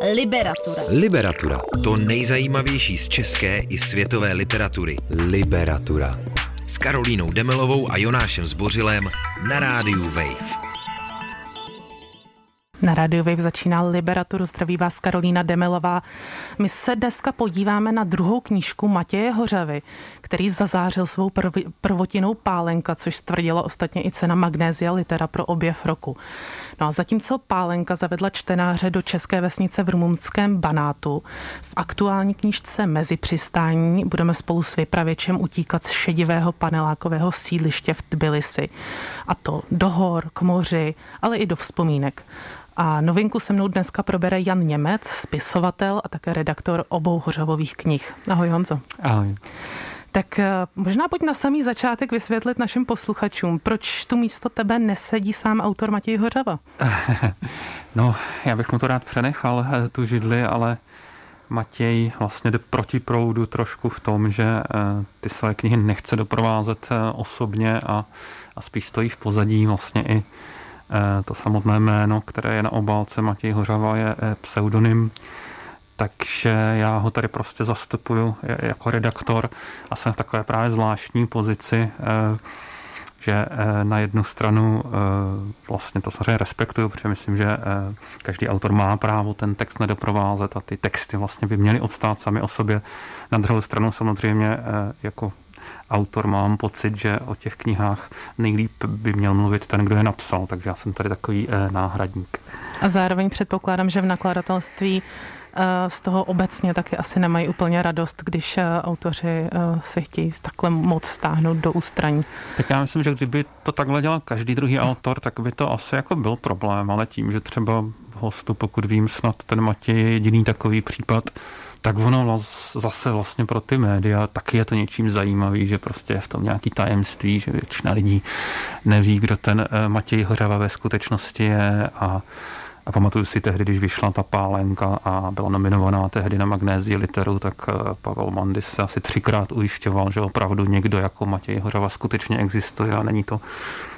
Liberatura. Liberatura. To nejzajímavější z české i světové literatury. Liberatura. S Karolínou Demelovou a Jonášem Zbořilem na rádiu Wave. Na Radio Wave začíná Liberaturu. Zdraví vás Karolína Demelová. My se dneska podíváme na druhou knížku Matěje Hořavy, který zazářil svou prv- prvotinou Pálenka, což stvrdila ostatně i cena Magnézia Litera pro objev roku. No a zatímco Pálenka zavedla čtenáře do české vesnice v rumunském Banátu, v aktuální knížce Mezi přistání budeme spolu s vypravěčem utíkat z šedivého panelákového sídliště v Tbilisi. A to do hor, k moři, ale i do vzpomínek. A novinku se mnou dneska probere Jan Němec, spisovatel a také redaktor obou Hořavových knih. Ahoj Honzo. Ahoj. Tak eh, možná pojď na samý začátek vysvětlit našim posluchačům, proč tu místo tebe nesedí sám autor Matěj Hořava? No, já bych mu to rád přenechal, eh, tu židli, ale Matěj vlastně jde proti proudu trošku v tom, že eh, ty své knihy nechce doprovázet osobně a, a spíš stojí v pozadí vlastně i to samotné jméno, které je na obálce Matěj Hořava, je pseudonym takže já ho tady prostě zastupuju jako redaktor a jsem v takové právě zvláštní pozici, eh, že eh, na jednu stranu eh, vlastně to samozřejmě respektuju, protože myslím, že každý autor má právo ten text nedoprovázet a ty texty vlastně by měly obstát sami o sobě. Na druhou stranu samozřejmě jako autor mám pocit, že o těch knihách nejlíp by měl mluvit ten, kdo je napsal, takže já jsem tady takový náhradník. A zároveň předpokládám, že v nakladatelství Eh, z toho obecně taky asi nemají úplně radost, když eh, autoři eh, se chtějí takhle moc stáhnout do ústraní. Tak já myslím, že kdyby to takhle dělal každý druhý autor, tak by to asi jako byl problém, ale tím, že třeba hostu, pokud vím, snad ten Matěj je jediný takový případ, tak ono zase vlastně pro ty média taky je to něčím zajímavý, že prostě je v tom nějaký tajemství, že většina lidí neví, kdo ten Matěj Hořava ve skutečnosti je. A a pamatuju si tehdy, když vyšla ta pálenka a byla nominovaná tehdy na magnézii literu, tak eh, Pavel Mandis se asi třikrát ujišťoval, že opravdu někdo jako Matěj Hořava skutečně existuje a není to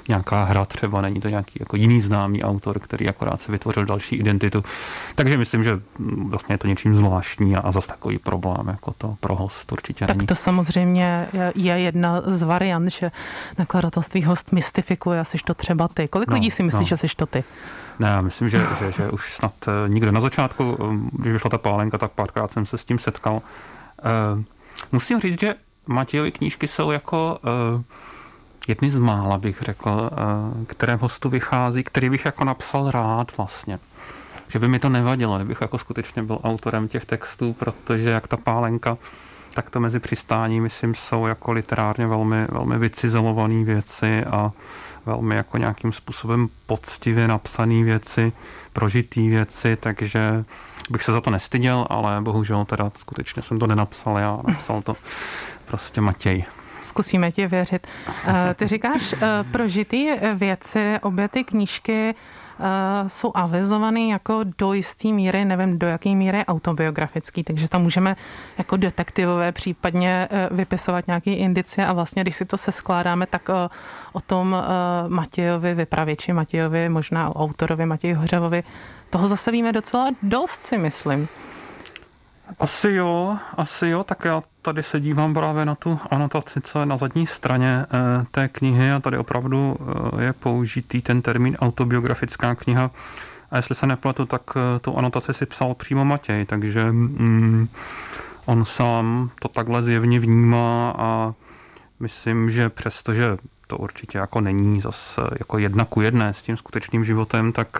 nějaká hra třeba, není to nějaký jako jiný známý autor, který akorát se vytvořil další identitu. Takže myslím, že mm, vlastně je to něčím zvláštní a, a zase takový problém, jako to pro host určitě tak není. to samozřejmě je jedna z variant, že nakladatelství host mystifikuje a jsi to třeba ty. Kolik no, lidí si myslíš, no. že jsi to ty? Ne, já myslím, že, že, že už snad eh, nikdo na začátku, eh, když vyšla ta pálenka, tak párkrát jsem se s tím setkal. Uh, musím říct, že Matějovy knížky jsou jako uh, jedny z mála, bych řekl, uh, které v hostu vychází, který bych jako napsal rád vlastně. Že by mi to nevadilo, kdybych jako skutečně byl autorem těch textů, protože jak ta pálenka, tak to mezi přistání, myslím, jsou jako literárně velmi, velmi vycizelované věci a velmi jako nějakým způsobem poctivě napsané věci, prožitý věci, takže bych se za to nestyděl, ale bohužel teda skutečně jsem to nenapsal já, napsal to prostě Matěj. Zkusíme ti věřit. Eh, ty říkáš eh, prožitý věci, obě ty knížky Eh, jsou avizovaný jako do jisté míry, nevím do jaké míry autobiografický, takže tam můžeme jako detektivové případně vypisovat nějaké indicie a vlastně, když si to se skládáme, tak o tom Matějovi, vypravěči Matějovi, možná o autorovi Matěji Hořavovi, toho zase víme docela dost, si myslím. Asi jo, asi jo, tak já tady se dívám právě na tu anotaci, co je na zadní straně eh, té knihy a tady opravdu eh, je použitý ten termín autobiografická kniha. A jestli se nepletu, tak eh, tu anotaci si psal přímo Matěj, takže mm, on sám to takhle zjevně vnímá a myslím, že přestože to určitě jako není zase jako jedna ku jedné s tím skutečným životem, tak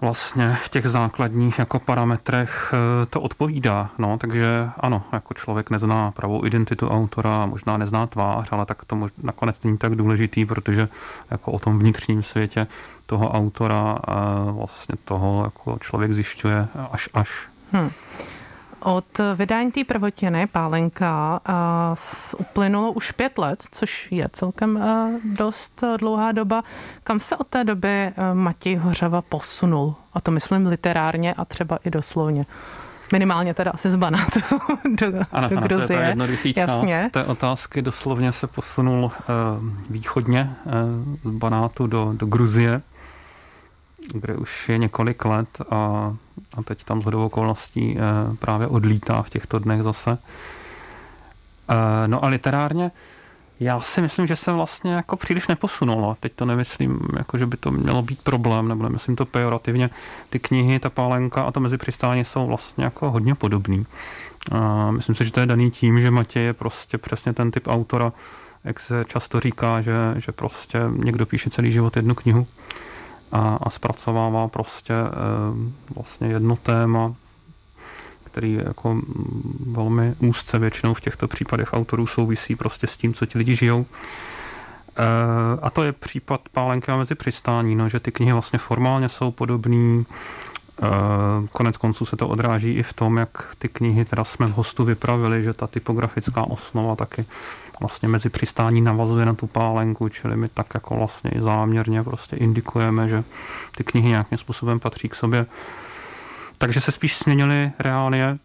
vlastně v těch základních jako parametrech eh, to odpovídá. No, takže ano, jako člověk nezná pravou identitu autora, možná nezná tvář, ale tak to nakonec není tak důležitý, protože jako o tom vnitřním světě toho autora eh, vlastně toho jako člověk zjišťuje až až. Hmm. Od vydání té prvotiny Pálenka uplynulo už pět let, což je celkem dost dlouhá doba. Kam se od té doby Matěj Hořava posunul? A to myslím literárně a třeba i doslovně. Minimálně teda asi z Banátu do, ano, do Gruzie. Ano, to je ta Jasně. část té otázky. Doslovně se posunul uh, východně uh, z Banátu do, do Gruzie, kde už je několik let a a teď tam z okolností právě odlítá v těchto dnech zase. No a literárně já si myslím, že se vlastně jako příliš neposunula. Teď to nemyslím, jako že by to mělo být problém, nebo nemyslím to pejorativně. Ty knihy, ta pálenka a to mezi přistání jsou vlastně jako hodně podobný. A myslím si, že to je daný tím, že Matěj je prostě přesně ten typ autora, jak se často říká, že, že prostě někdo píše celý život jednu knihu a, a zpracovává prostě e, vlastně jedno téma, který jako velmi úzce většinou v těchto případech autorů souvisí prostě s tím, co ti lidi žijou. Eh, a to je případ Pálenky mezi přistání, no, že ty knihy vlastně formálně jsou podobný, eh, Konec konců se to odráží i v tom, jak ty knihy teda jsme v hostu vypravili, že ta typografická osnova taky vlastně mezi přistání navazuje na tu pálenku, čili my tak jako vlastně i záměrně prostě indikujeme, že ty knihy nějakým způsobem patří k sobě. Takže se spíš změnily reálie,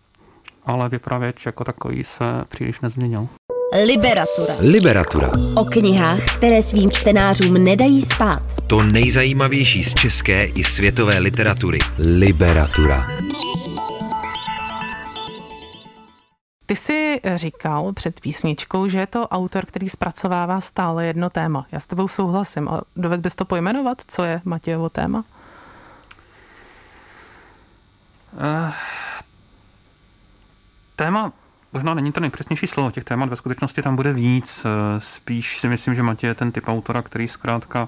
ale vypravěč jako takový se příliš nezměnil. Liberatura. Liberatura. O knihách, které svým čtenářům nedají spát. To nejzajímavější z české i světové literatury. Liberatura. Ty jsi říkal před písničkou, že je to autor, který zpracovává stále jedno téma. Já s tebou souhlasím. A doved bys to pojmenovat? Co je Matějovo téma? Uh, téma možná není to nejpřesnější slovo, těch témat ve skutečnosti tam bude víc. Eh, spíš si myslím, že Matěj je ten typ autora, který zkrátka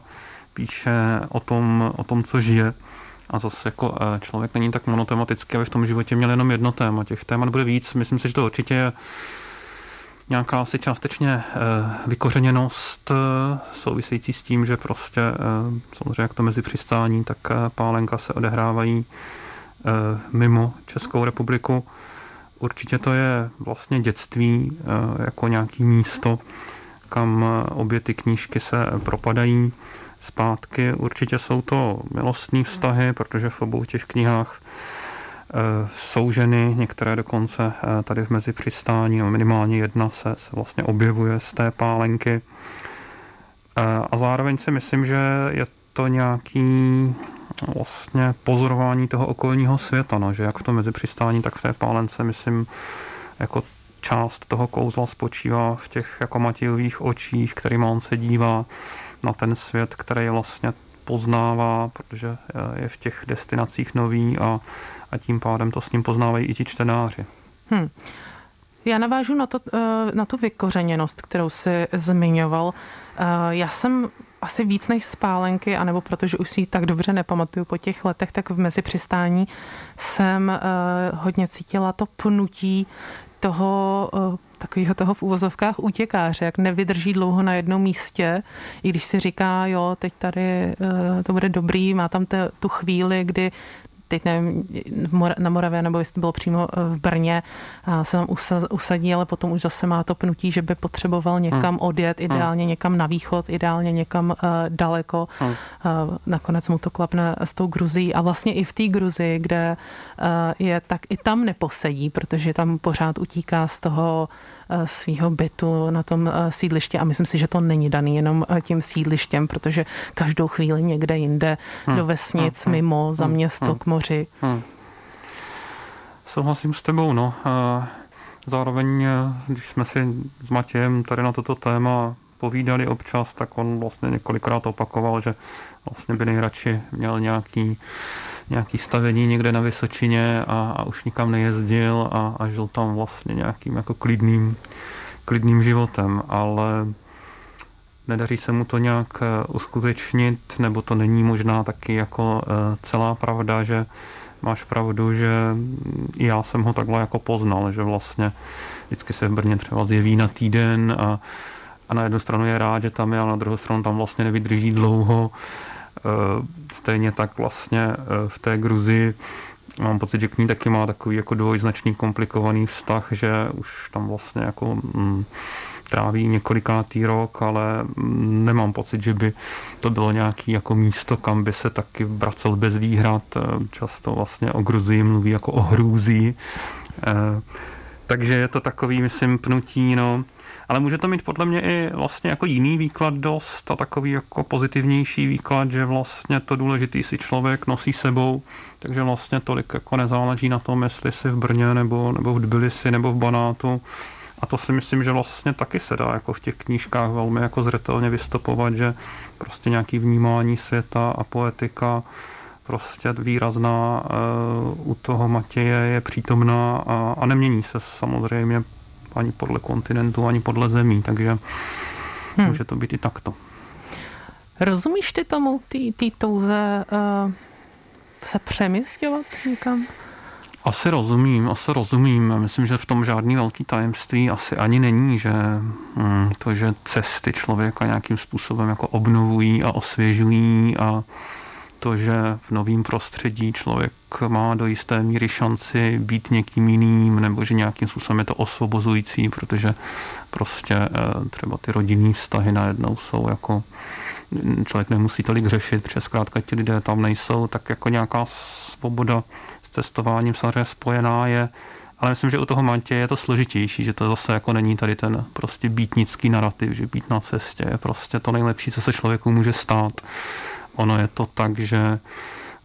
píše o tom, o tom co žije. A zase jako eh, člověk není tak monotematický, aby v tom životě měl jenom jedno téma. Těch témat bude víc. Myslím si, že to určitě je nějaká asi částečně vykořeněnost související s tím, že prostě samozřejmě jak to mezi přistání, tak pálenka se odehrávají Eh, mimo Českou republiku. Určitě to je vlastně dětství eh, jako nějaký místo, kam eh, obě ty knížky se propadají zpátky. Určitě jsou to milostní vztahy, protože v obou těch knihách jsou ženy, některé dokonce tady v mezi přistání, no minimálně jedna se, se vlastně objevuje z té pálenky. A zároveň si myslím, že je to nějaký vlastně pozorování toho okolního světa, no, že jak v tom mezipřistání, tak v té pálence, myslím, jako část toho kouzla spočívá v těch jako Matějových očích, kterým on se dívá na ten svět, který vlastně poznává, protože je v těch destinacích nový a, a tím pádem to s ním poznávají i ti čtenáři. Hmm. Já navážu na, to, eh, na tu vykořeněnost, kterou si zmiňoval. Eh, já jsem asi víc než spálenky, anebo protože už si ji tak dobře nepamatuju po těch letech, tak v mezipřistání jsem uh, hodně cítila to pnutí toho takového toho v úvozovkách útěkáře, jak nevydrží dlouho na jednom místě, i když si říká, jo, teď tady to bude dobrý, má tam te, tu chvíli, kdy teď nevím, na Moravě, nebo jestli bylo přímo eh, v Brně, se tam usadí, ale potom už zase má to pnutí, že by potřeboval někam hmm. odjet, hmm. ideálně někam na východ, ideálně někam uh, daleko. Hmm. Nakonec mu to klapne s tou Gruzí a vlastně i v té Gruzii, kde uh, je, tak i tam neposedí, protože tam pořád utíká z toho Eh, svého bytu na tom eh, sídliště a myslím si, že to není daný jenom eh, tím sídlištěm, protože každou chvíli někde jinde hmm. do vesnic, hmm. mimo, za město, hmm. k moři. Hmm. Souhlasím s tebou, no. Zároveň, když jsme si s Matějem tady na toto téma povídali občas, tak on vlastně několikrát opakoval, že vlastně by nejradši měl nějaký nějaký stavení někde na Vysočině a, a už nikam nejezdil a, a žil tam vlastně nějakým jako klidným, klidným životem, ale nedaří se mu to nějak eh, uskutečnit, nebo to není možná taky jako eh, celá pravda, že máš pravdu, že já jsem ho takhle jako poznal, že vlastně vždycky se v Brně třeba zjeví na týden a, a na jednu stranu je rád, že tam je, a na druhou stranu tam vlastně nevydrží dlouho Eh, stejně tak vlastně eh, v té Gruzii mám pocit, že k ní taky má takový jako dvojznačný komplikovaný vztah, že už tam vlastně jako mm, tráví několikátý rok, ale mm, nemám pocit, že by to bylo nějaký jako místo, kam by se taky vracel bez výhrad. Eh, často vlastně o Gruzii mluví jako o Hrůzii. Takže je to takový, myslím, pnutí, no. Ale může to mít podle mě i vlastně jako jiný výklad dost a takový jako pozitivnější výklad, že vlastně to důležitý si člověk nosí sebou, takže vlastně tolik jako nezáleží na tom, jestli si v Brně nebo, nebo v Tbilisi nebo v Banátu. A to si myslím, že vlastně taky se dá jako v těch knížkách velmi jako zřetelně vystupovat, že prostě nějaký vnímání světa a poetika prostě výrazná uh, u toho Matěje je přítomná a, a nemění se samozřejmě ani podle kontinentu, ani podle zemí, takže hmm. může to být i takto. Rozumíš ty tomu, ty touze uh, se přemysťovat někam? Asi rozumím, asi rozumím. Myslím, že v tom žádný velký tajemství asi ani není, že hm, to, že cesty člověka nějakým způsobem jako obnovují a osvěžují a to, že v novém prostředí člověk má do jisté míry šanci být někým jiným, nebo že nějakým způsobem je to osvobozující, protože prostě eh, třeba ty rodinný vztahy najednou jsou jako člověk nemusí tolik řešit, protože zkrátka ti lidé tam nejsou, tak jako nějaká svoboda s cestováním samozřejmě spojená je, ale myslím, že u toho mantě je to složitější, že to zase jako není tady ten prostě býtnický narrativ, že být na cestě je prostě to nejlepší, co se člověku může stát ono je to tak, že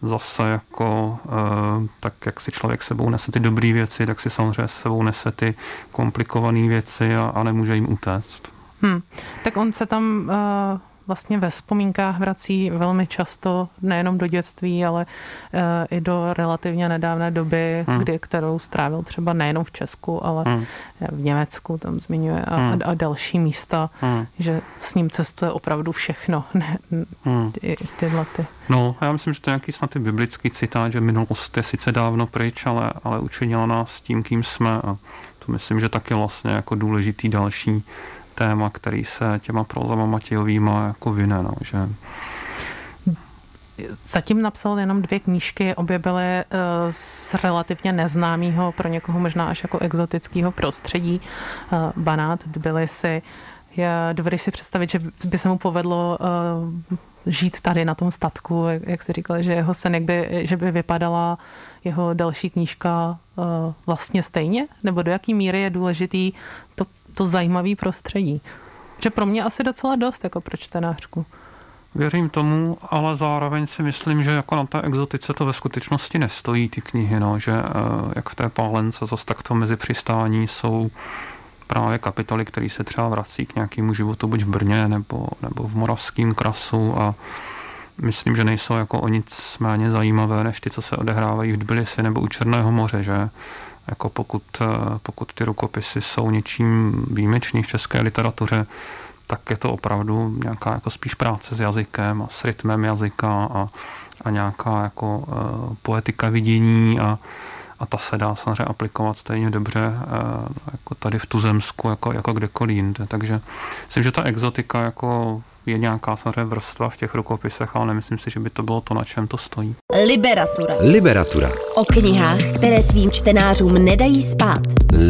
zase jako eh, tak, jak si člověk sebou nese ty dobré věci, tak si samozřejmě sebou nese ty komplikované věci a, a nemůže jim utéct. Hmm. Tak on se tam uh, vlastně ve vzpomínkách vrací velmi často nejenom do dětství, ale uh, i do relativně nedávné doby, hmm. kdy, kterou strávil třeba nejenom v Česku, ale hmm. v Německu tam zmiňuje a, hmm. a další místa, hmm. že s ním cestuje opravdu všechno, ne, hmm. i, tyhle ty. No, já myslím, že to je nějaký snad i biblický citát, že minulost je sice dávno pryč, ale, ale učinila nás tím, kým jsme a to myslím, že taky vlastně jako důležitý další téma, který se těma prozama Matějovýma jako vyne, no, že Zatím napsal jenom dvě knížky, obě byly eh, z relativně neznámého, pro někoho možná až jako exotického prostředí. Eh, Banát, si. Dovedeš si představit, že by se mu povedlo eh, žít tady na tom statku, jak jsi říkal, že jeho sen, by, že by vypadala jeho další knížka vlastně stejně? Nebo do jaký míry je důležitý to to zajímavé prostředí. Že pro mě asi docela dost jako pro čtenářku. Věřím tomu, ale zároveň si myslím, že jako na té exotice to ve skutečnosti nestojí ty knihy, no, že eh, jak v té pálence zase takto mezi přistání jsou právě kapitoly, které se třeba vrací k nějakému životu buď v Brně nebo, nebo v Moravském krasu a myslím, že nejsou jako o nic méně zajímavé než ty, co se odehrávají v Tbilisi nebo u Černého moře, že jako pokud, eh, pokud ty rukopisy jsou něčím výjimečný v české literatuře, tak je to opravdu nějaká jako spíš práce s jazykem a s rytmem jazyka a, a nějaká jako uh, poetika vidění a, a ta se dá samozřejmě aplikovat stejně dobře uh, jako tady v Tuzemsku, jako, jako kdekoliv jinde. Takže myslím, že ta exotika jako je nějaká samozřejmě vrstva v těch rukopisech, ale nemyslím si, že by to bylo to, na čem to stojí. Liberatura. Liberatura. O knihách, které svým čtenářům nedají spát.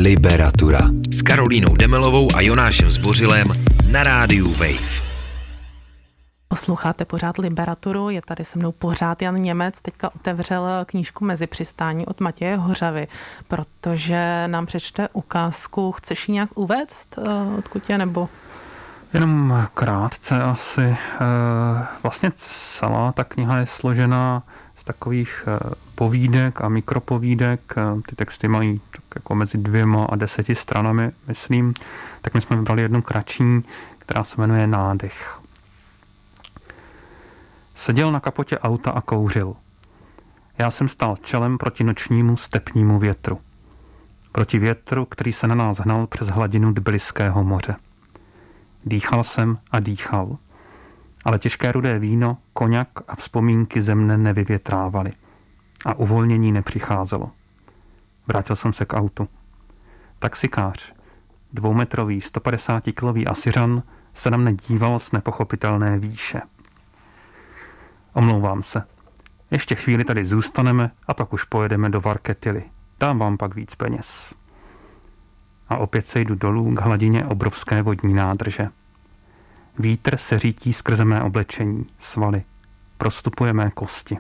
Liberatura. S Karolínou Demelovou a Jonášem Zbořilem na rádiu Wave. Posloucháte pořád Liberaturu, je tady se mnou pořád Jan Němec, teďka otevřel knížku Mezi přistání od Matěje Hořavy, protože nám přečte ukázku. Chceš ji nějak uvést, eh, odkud je, nebo... Jenom krátce asi. Eh, vlastně celá ta kniha je složená z takových eh, povídek a mikropovídek. Eh, ty texty mají tak jako mezi dvěma a deseti stranami, myslím. Tak my jsme vybrali jednu kratší, která se jmenuje Nádech. Seděl na kapotě auta a kouřil. Já jsem stál čelem proti nočnímu stepnímu větru. Proti větru, který se na nás hnal přes hladinu Tbiliského moře. Dýchal jsem a dýchal. Ale těžké rudé víno, koněk a vzpomínky ze mne nevyvětrávaly. A uvolnění nepřicházelo. Vrátil jsem se k autu. Taxikář, dvoumetrový, 150-kilový Asiřan, se na mne díval z nepochopitelné výše. Omlouvám se. Ještě chvíli tady zůstaneme a pak už pojedeme do Varketily. Dám vám pak víc peněz a opět se jdu dolů k hladině obrovské vodní nádrže. Vítr se řítí skrze mé oblečení, svaly, prostupuje mé kosti.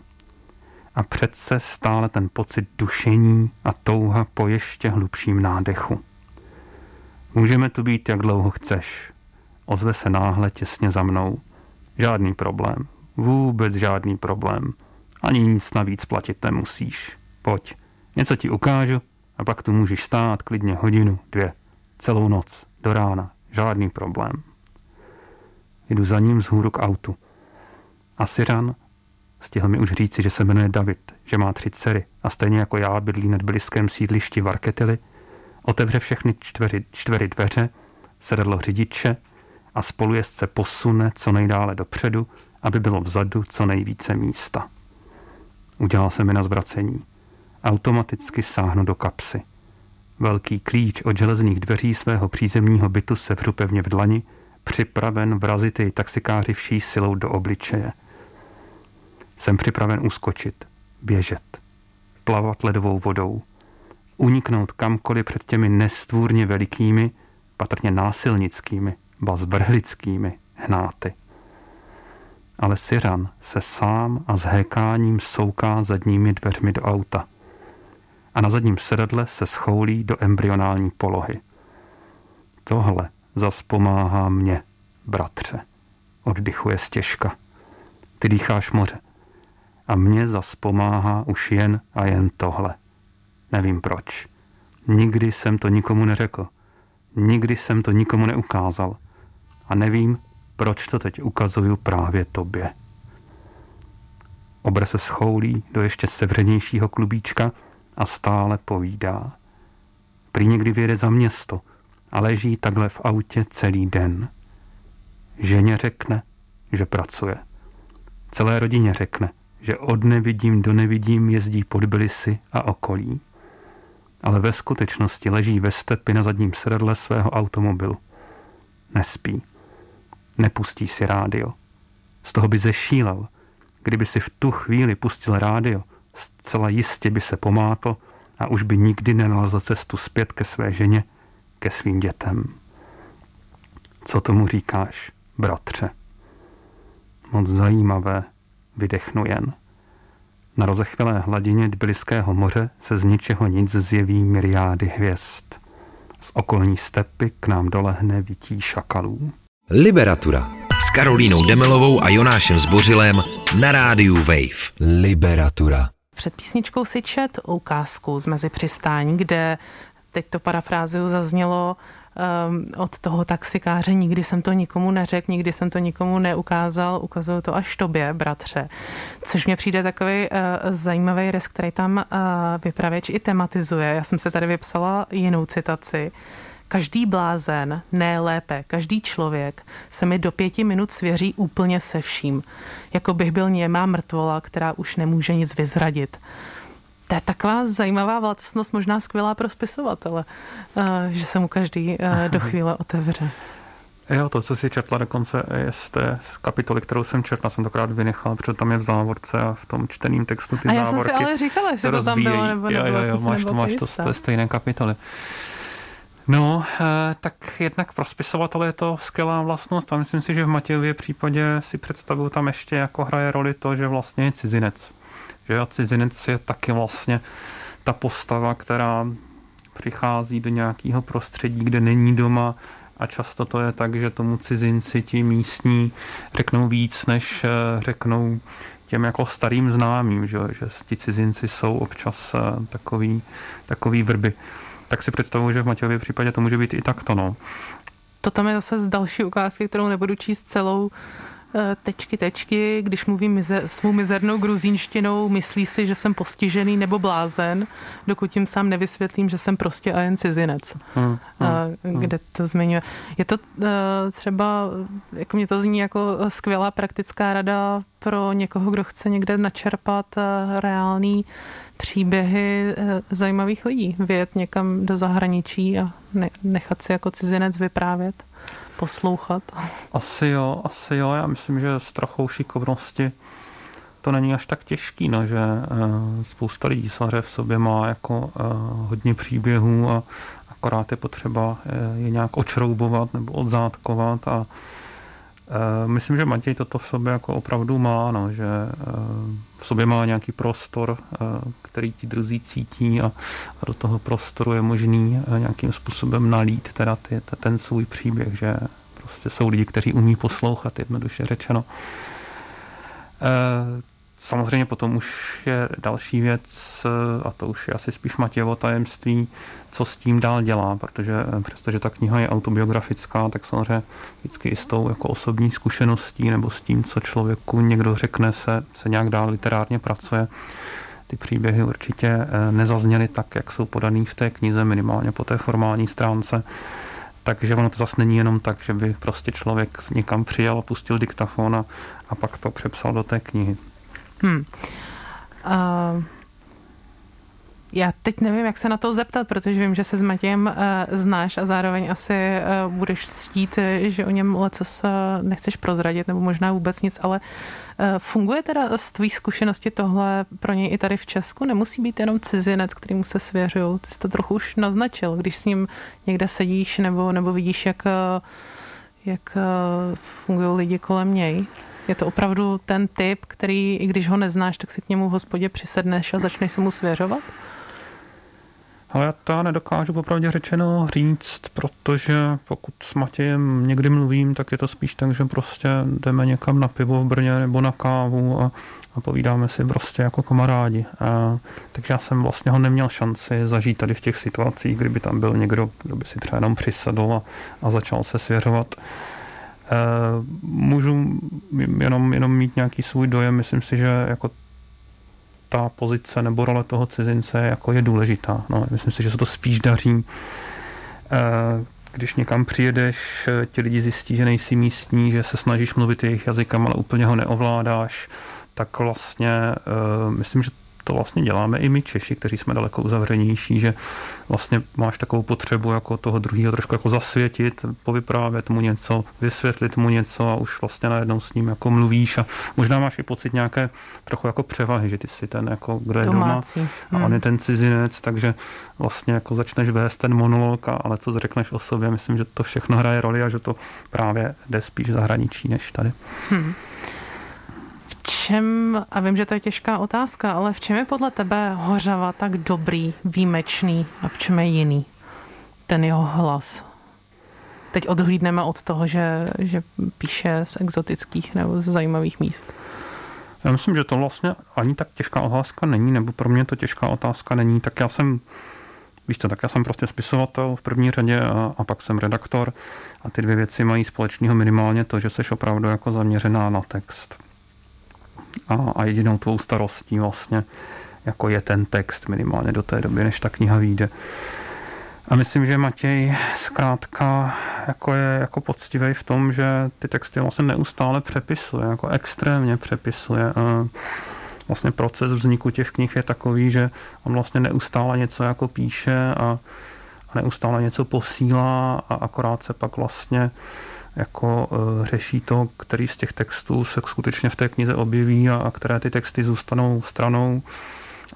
a přece stále ten pocit dušení a touha po ještě hlubším nádechu. Můžeme tu být, jak dlouho chceš. Ozve se náhle těsně za mnou. Žádný problém. Vůbec žádný problém. Ani nic navíc platit nemusíš. Pojď, něco ti ukážu a pak tu můžeš stát klidně hodinu, dvě, celou noc, do rána. Žádný problém. Jdu za ním z hůru k autu. A Syran stihl mi už říci, že se jmenuje David, že má tři dcery a stejně jako já bydlí nad blízkém sídlišti v Arketily, otevře všechny čtvery, čtvery dveře, sedadlo řidiče a spolujezdce posune co nejdále dopředu, aby bylo vzadu co nejvíce místa. Udělal se mi na zvracení. Automaticky sáhnu do kapsy. Velký klíč od železných dveří svého přízemního bytu se vřu pevně v dlani, připraven vrazit jej taxikáři vší silou do obličeje. Jsem připraven uskočit, běžet, plavat ledovou vodou, uniknout kamkoliv před těmi nestvůrně velikými, patrně násilnickými, ba zbrhlickými hnáty. Ale Syran se sám a s hékáním souká zadními dveřmi do auta a na zadním sedadle se schoulí do embryonální polohy. Tohle zas pomáhá mě, bratře, oddychuje stěžka. Ty dýcháš moře a mě zas pomáhá už jen a jen tohle. Nevím proč. Nikdy jsem to nikomu neřekl. Nikdy jsem to nikomu neukázal. A nevím, proč to teď ukazuju právě tobě. Obr se schoulí do ještě sevřenějšího klubíčka a stále povídá. Prý někdy vyjede za město a leží takhle v autě celý den. Ženě řekne, že pracuje. Celé rodině řekne, že od nevidím do nevidím jezdí pod Bilisy a okolí. Ale ve skutečnosti leží ve stepi na zadním sedadle svého automobilu. Nespí. Nepustí si rádio. Z toho by zešílel. Kdyby si v tu chvíli pustil rádio, zcela jistě by se pomátl a už by nikdy nenalazl cestu zpět ke své ženě, ke svým dětem. Co tomu říkáš, bratře? Moc zajímavé, vydechnu jen. Na rozechvělé hladině Tbiliského moře se z ničeho nic zjeví myriády hvězd. Z okolní stepy k nám dolehne vití šakalů. Liberatura s Karolínou Demelovou a Jonášem Zbořilem na rádiu Wave. Liberatura. Před písničkou si čet ukázku z mezi přistání, kde teď to parafráziu zaznělo um, od toho taxikáře, nikdy jsem to nikomu neřekl, nikdy jsem to nikomu neukázal, ukazuju to až tobě, bratře. Což mě přijde takový uh, zajímavý rys, který tam uh, vypravěč i tematizuje. Já jsem se tady vypsala jinou citaci. Každý blázen, ne lépe, každý člověk se mi do pěti minut svěří úplně se vším. Jako bych byl němá mrtvola, která už nemůže nic vyzradit. To je taková zajímavá vlastnost, možná skvělá pro spisovatele, eh, že se mu každý eh, do chvíle otevře. Jo, to, co si četla dokonce, je z té kapitoly, kterou jsem četla, jsem to krát vynechala, protože tam je v závorce a v tom čteným textu ty a já závorky. jsem si ale říkala, jestli to tam bylo, nebo jo, jo, jo, máš to, máš to z té stejné kapitoly. No, eh, tak jednak pro spisovatele je to skvělá vlastnost a myslím si, že v Matějově případě si představuju tam ještě jako hraje roli to, že vlastně je cizinec. Že a cizinec je taky vlastně ta postava, která přichází do nějakého prostředí, kde není doma a často to je tak, že tomu cizinci ti místní řeknou víc, než eh, řeknou těm jako starým známým, že, že ti cizinci jsou občas eh, takový, takový vrby tak si představuju, že v Matějově případě to může být i takto. No. To tam je zase z další ukázky, kterou nebudu číst celou, tečky, tečky, když mluvím mize, svou mizernou gruzínštinou, myslí si, že jsem postižený nebo blázen, dokud tím sám nevysvětlím, že jsem prostě a jen cizinec. Hmm, hmm, kde to zmiňuje. Je to uh, třeba, jako mě to zní jako skvělá praktická rada pro někoho, kdo chce někde načerpat uh, reálný příběhy uh, zajímavých lidí, vyjet někam do zahraničí a ne, nechat si jako cizinec vyprávět poslouchat? Asi jo, asi jo. Já myslím, že s trochou šikovnosti to není až tak těžký, no, že uh, spousta lidí samozřejmě v sobě má jako uh, hodně příběhů a akorát je potřeba uh, je nějak očroubovat nebo odzátkovat a Myslím, že Matěj toto v sobě jako opravdu má, no, že v sobě má nějaký prostor, který ti druzí cítí a, a do toho prostoru je možný nějakým způsobem nalít teda ty, ten svůj příběh, že prostě jsou lidi, kteří umí poslouchat, jednoduše řečeno. Samozřejmě potom už je další věc, a to už je asi spíš Matějovo tajemství, co s tím dál dělá, protože eh, přestože ta kniha je autobiografická, tak samozřejmě vždycky i s tou jako osobní zkušeností nebo s tím, co člověku někdo řekne, se, se nějak dál literárně pracuje. Ty příběhy určitě eh, nezazněly tak, jak jsou podaný v té knize, minimálně po té formální stránce. Takže ono to zase není jenom tak, že by prostě člověk někam přijel a pustil diktafon a, a pak to přepsal do té knihy. Hmm. Uh, já teď nevím, jak se na to zeptat, protože vím, že se s Matějem uh, znáš a zároveň asi uh, budeš ctít, že o něm leco uh, nechceš prozradit, nebo možná vůbec nic, ale uh, funguje teda z tvých zkušenosti tohle pro něj i tady v Česku? Nemusí být jenom cizinec, kterýmu se svěřují. Ty jsi to trochu už naznačil, když s ním někde sedíš nebo, nebo vidíš, jak, jak fungují lidi kolem něj. Je to opravdu ten typ, který, i když ho neznáš, tak si k němu v hospodě přisedneš a začneš se mu svěřovat? Ale já to nedokážu popravdě řečeno říct, protože pokud s Matějem někdy mluvím, tak je to spíš tak, že prostě jdeme někam na pivo v Brně nebo na kávu a, a povídáme si prostě jako kamarádi. A, takže já jsem vlastně ho neměl šanci zažít tady v těch situacích, kdyby tam byl někdo, kdo by si třeba jenom přisedl a, a začal se svěřovat. Eh, můžu jenom, jenom mít nějaký svůj dojem, myslím si, že jako ta pozice nebo role toho cizince jako je důležitá. No, myslím si, že se to spíš daří. Eh, když někam přijedeš, eh, ti lidi zjistí, že nejsi místní, že se snažíš mluvit jejich jazykem, ale úplně ho neovládáš, tak vlastně myslím, že to vlastně děláme i my Češi, kteří jsme daleko uzavřenější, že vlastně máš takovou potřebu jako toho druhého trošku jako zasvětit, povyprávět mu něco, vysvětlit mu něco a už vlastně najednou s ním jako mluvíš a možná máš i pocit nějaké trochu jako převahy, že ty jsi ten jako, kdo je Domácí. doma a on je hmm. ten cizinec, takže vlastně jako začneš vést ten monolog, ale co řekneš o sobě, myslím, že to všechno hraje roli a že to právě jde spíš zahraničí než tady. Hmm čem, a vím, že to je těžká otázka, ale v čem je podle tebe Hořava tak dobrý, výjimečný a v čem je jiný ten jeho hlas? Teď odhlídneme od toho, že, že píše z exotických nebo z zajímavých míst. Já myslím, že to vlastně ani tak těžká otázka není, nebo pro mě to těžká otázka není, tak já jsem Víš co, tak já jsem prostě spisovatel v první řadě a, a pak jsem redaktor a ty dvě věci mají společného minimálně to, že jsi opravdu jako zaměřená na text a, a jedinou tvou starostí vlastně jako je ten text minimálně do té doby, než ta kniha vyjde. A myslím, že Matěj zkrátka jako je jako poctivý v tom, že ty texty vlastně neustále přepisuje, jako extrémně přepisuje. A vlastně proces vzniku těch knih je takový, že on vlastně neustále něco jako píše a, a neustále něco posílá a akorát se pak vlastně jako e, řeší to, který z těch textů se skutečně v té knize objeví a, a které ty texty zůstanou stranou.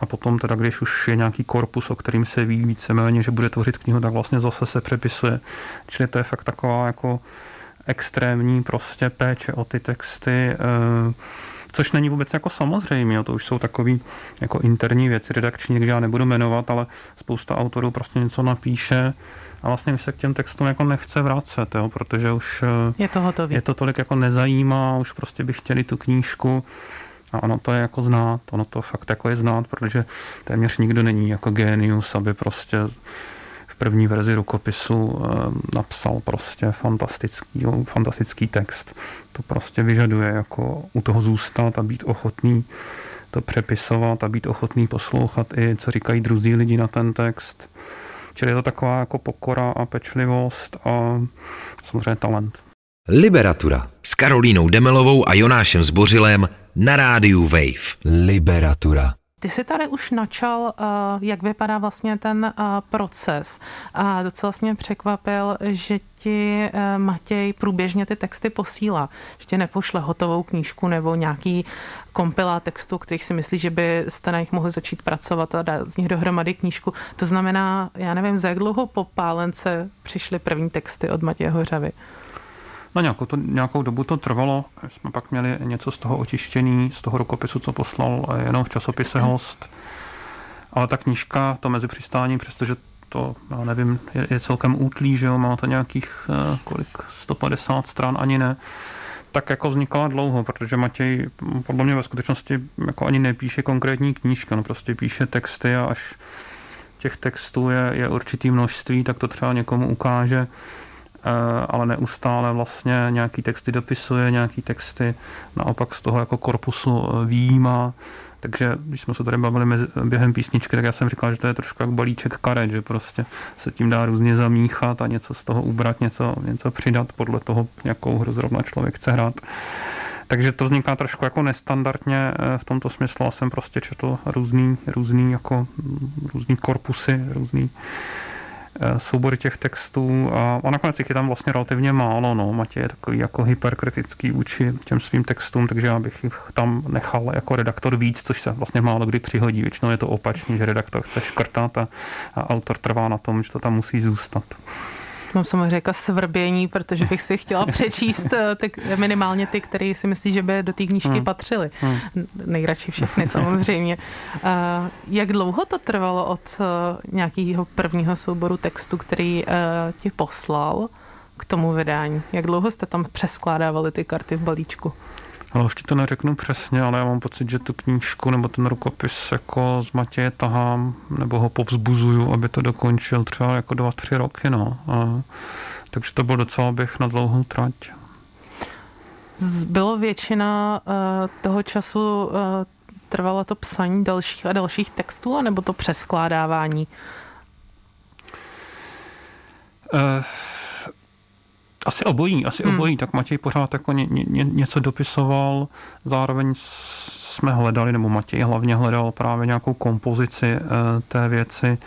A potom teda, když už je nějaký korpus, o kterým se ví víceméně, že bude tvořit knihu, tak vlastně zase se přepisuje. Čili to je fakt taková jako extrémní prostě péče o ty texty, e, což není vůbec jako samozřejmé. To už jsou takové jako interní věci redakční, takže já nebudu jmenovat, ale spousta autorů prostě něco napíše, a vlastně už se k těm textům jako nechce vracet, jo, protože už eh, je to, hotový. je to tolik jako nezajímá, už prostě by chtěli tu knížku a ono to je jako znát, ono to fakt jako je znát, protože téměř nikdo není jako genius, aby prostě v první verzi rukopisu eh, napsal prostě fantastický, fantastický text. To prostě vyžaduje jako u toho zůstat a být ochotný to přepisovat a být ochotný poslouchat i, co říkají druzí lidi na ten text Čili je to taková jako pokora a pečlivost a samozřejmě talent. Liberatura s Karolínou Demelovou a Jonášem Zbořilem na rádiu Wave. Liberatura. Ty jsi tady už načal, eh, jak vypadá vlastně ten eh, proces. A docela jsi mě překvapil, že ti eh, Matěj průběžně ty texty posílá. Že ti nepošle hotovou knížku nebo nějaký kompilát textu, kterých si myslí, že by jste na nich mohli začít pracovat a dát z nich dohromady knížku. To znamená, já nevím, za jak dlouho po pálence přišly první texty od Matěje Hořavy? No nějakou, to, nějakou dobu to trvalo. Jsme pak měli něco z toho očištění, z toho rukopisu, co poslal jenom v časopise mhm. Host. Ale ta knížka, to mezi přistáním, přestože to, já nevím, je, je celkem útlý, že jo, má to nějakých eh, kolik, 150 stran, ani ne, tak jako vznikala dlouho, protože Matěj podle mě ve skutečnosti jako ani nepíše konkrétní knížka, no prostě píše texty a až těch textů je, je určitý množství, tak to třeba někomu ukáže, ale neustále vlastně nějaký texty dopisuje, nějaký texty naopak z toho jako korpusu eh, výjímá takže když jsme se tady bavili mezi, během písničky, tak já jsem říkal, že to je trošku jak balíček karet, že prostě se tím dá různě zamíchat a něco z toho ubrat, něco, něco přidat podle toho, jakou hru zrovna člověk chce hrát. Takže to vzniká trošku jako nestandardně eh, v tomto smyslu. Já jsem prostě četl různý, různý, jako, různý korpusy, různý Eh, soubory těch textů a, a nakonec je tam vlastně relativně málo. No. Matěj je takový jako hyperkritický vůči těm svým textům, takže já bych jich tam nechal jako redaktor víc, což se vlastně málo kdy přihodí. Většinou je to opačně, že redaktor chce škrtat a, a autor trvá na tom, že to tam musí zůstat. Mám samozřejmě jako svrbění, protože bych si chtěla přečíst eh, ty, minimálně ty, které si myslí, že by do té knížky hmm. patřily. Hmm. Nejradši všechny samozřejmě. Uh, jak dlouho to trvalo od uh, nějakého prvního souboru textu, který ti poslal k tomu vydání? Jak dlouho jste tam přeskládávali ty karty v balíčku? Ale už ti to neřeknu přesně, ale já mám pocit, že tu knížku nebo ten rukopis jako z Matěje tahám, nebo ho povzbuzuju, aby to dokončil třeba jako dva, tři roky, no. A, takže to byl docela běh na dlouhou trať. Bylo většina uh, toho času uh, trvalo to psaní dalších a dalších textů, anebo to přeskládávání? Uh, asi obojí, asi hmm. obojí. Tak Matěj pořád jako ně, ně, něco dopisoval, zároveň jsme hledali, nebo Matěj hlavně hledal právě nějakou kompozici e, té věci. E,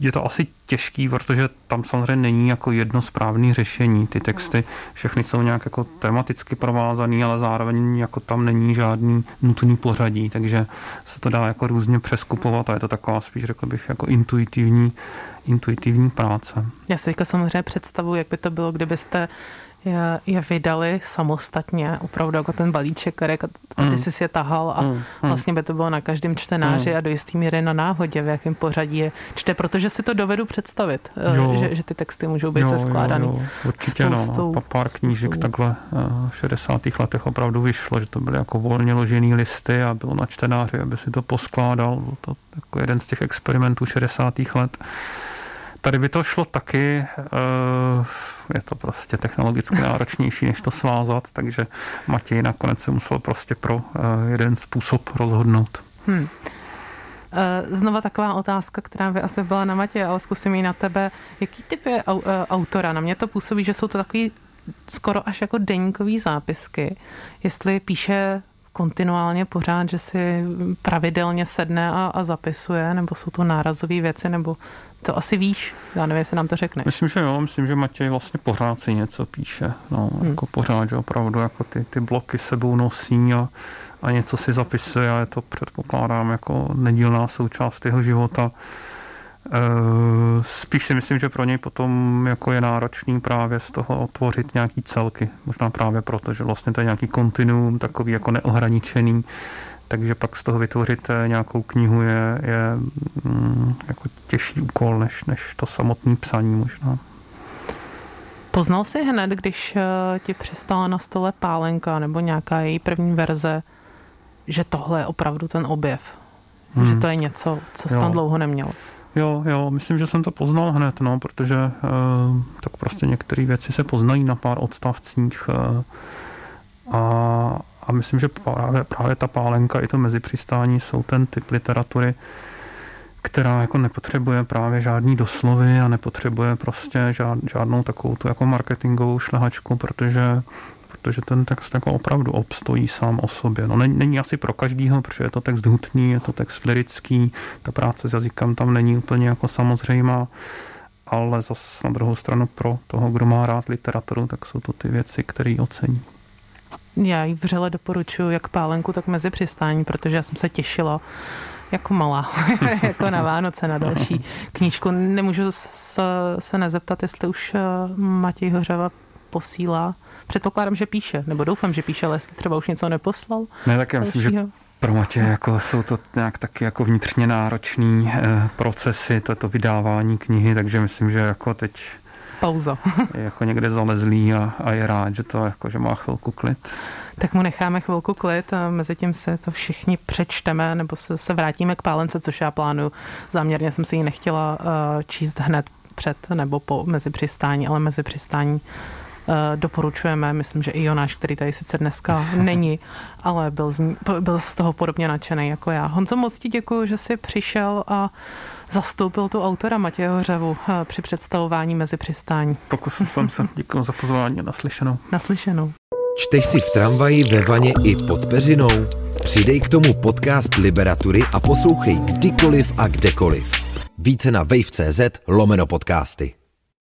je to asi těžký, protože tam samozřejmě není jako jedno správné řešení. Ty texty všechny jsou nějak jako tematicky provázaný, ale zároveň jako tam není žádný nutný pořadí, takže se to dá jako různě přeskupovat a je to taková spíš řekl bych jako intuitivní, intuitivní práce. Já si samozřejmě představu, jak by to bylo, kdybyste je, je vydali samostatně, opravdu jako ten balíček, který a ty mm. jsi je tahal a mm. vlastně by to bylo na každém čtenáři mm. a do jistý míry na náhodě, v jakém pořadí je čte, protože si to dovedu představit, eh, jo. že, že ty texty můžou být seskládaný. Jo, jo. Určitě no, spoustou, no, pár knížek spoustou. takhle eh, v 60. letech opravdu vyšlo, že to byly jako volně ložený listy a bylo na čtenáři, aby si to poskládal. Byl to jako jeden z těch experimentů 60. let. Tady by to šlo taky, eh, je to prostě technologicky náročnější, než to svázat, takže Matěj nakonec se musel prostě pro eh, jeden způsob rozhodnout. Hmm. Znova taková otázka, která by asi byla na Matě, ale zkusím ji na tebe. Jaký typ je autora? Na mě to působí, že jsou to takový skoro až jako deníkový zápisky. Jestli píše kontinuálně pořád, že si pravidelně sedne a, a zapisuje, nebo jsou to nárazové věci, nebo to asi víš, já nevím, jestli nám to řekneš. Myslím, že jo, myslím, že Matěj vlastně pořád si něco píše, no, hmm. jako pořád, že opravdu jako ty, ty bloky sebou nosí a, a něco si zapisuje a je to předpokládám jako nedílná součást jeho života. Eh, spíš si myslím, že pro něj potom jako je náročný právě z toho tvořit nějaký celky. Možná právě proto, že vlastně to je nějaký kontinuum, takový jako neohraničený, takže pak z toho vytvořit eh, nějakou knihu je, je mm, jako těžší úkol, než, než to samotné psaní možná. Poznal jsi hned, když eh, ti přistála na stole pálenka nebo nějaká její první verze, že tohle je opravdu ten objev? Hmm. Že to je něco, co jsi jo. tam dlouho neměl? Jo, jo, myslím, že jsem to poznal hned, no, protože e, tak prostě některé věci se poznají na pár odstavcích e, a, a myslím, že právě, právě ta pálenka i to mezipřistání jsou ten typ literatury, která jako nepotřebuje právě žádný doslovy a nepotřebuje prostě žád, žádnou takovou tu jako marketingovou šlehačku, protože protože ten text jako opravdu obstojí sám o sobě. No, není, není asi pro každýho, protože je to text hutný, je to text lirický, ta práce s jazykem tam není úplně jako samozřejmá, ale zase na druhou stranu pro toho, kdo má rád literaturu, tak jsou to ty věci, které ocení. Já ji vřele doporučuji jak pálenku, tak mezi přistání, protože já jsem se těšila jako malá, jako na Vánoce, na další knížku. Nemůžu se, se nezeptat, jestli už eh, Matěj Hořava posílá. Předpokládám, že píše, nebo doufám, že píše, ale jestli třeba už něco neposlal. Ne, tak já myslím, že pro Matě jako jsou to nějak taky jako vnitřně náročný eh, procesy, to, to vydávání knihy, takže myslím, že jako teď pauza. je jako někde zalezlý a, a je rád, že to jako, že má chvilku klid. Tak mu necháme chvilku klid a mezi tím se to všichni přečteme nebo se, se vrátíme k pálence, což já plánuju. Záměrně jsem si ji nechtěla uh, číst hned před nebo po mezi přistání, ale mezi přistání doporučujeme. Myslím, že i Jonáš, který tady sice dneska není, ale byl z, ní, byl z toho podobně nadšený jako já. Honzo, moc ti děkuji, že jsi přišel a zastoupil tu autora Matěje Hořevu eh, při představování mezi přistání. Pokusil jsem se. Děkuji za pozvání a naslyšenou. Naslyšenou. Čteš si v tramvaji, ve vaně i pod peřinou? Přidej k tomu podcast Liberatury a poslouchej kdykoliv a kdekoliv. Více na wave.cz lomeno podcasty.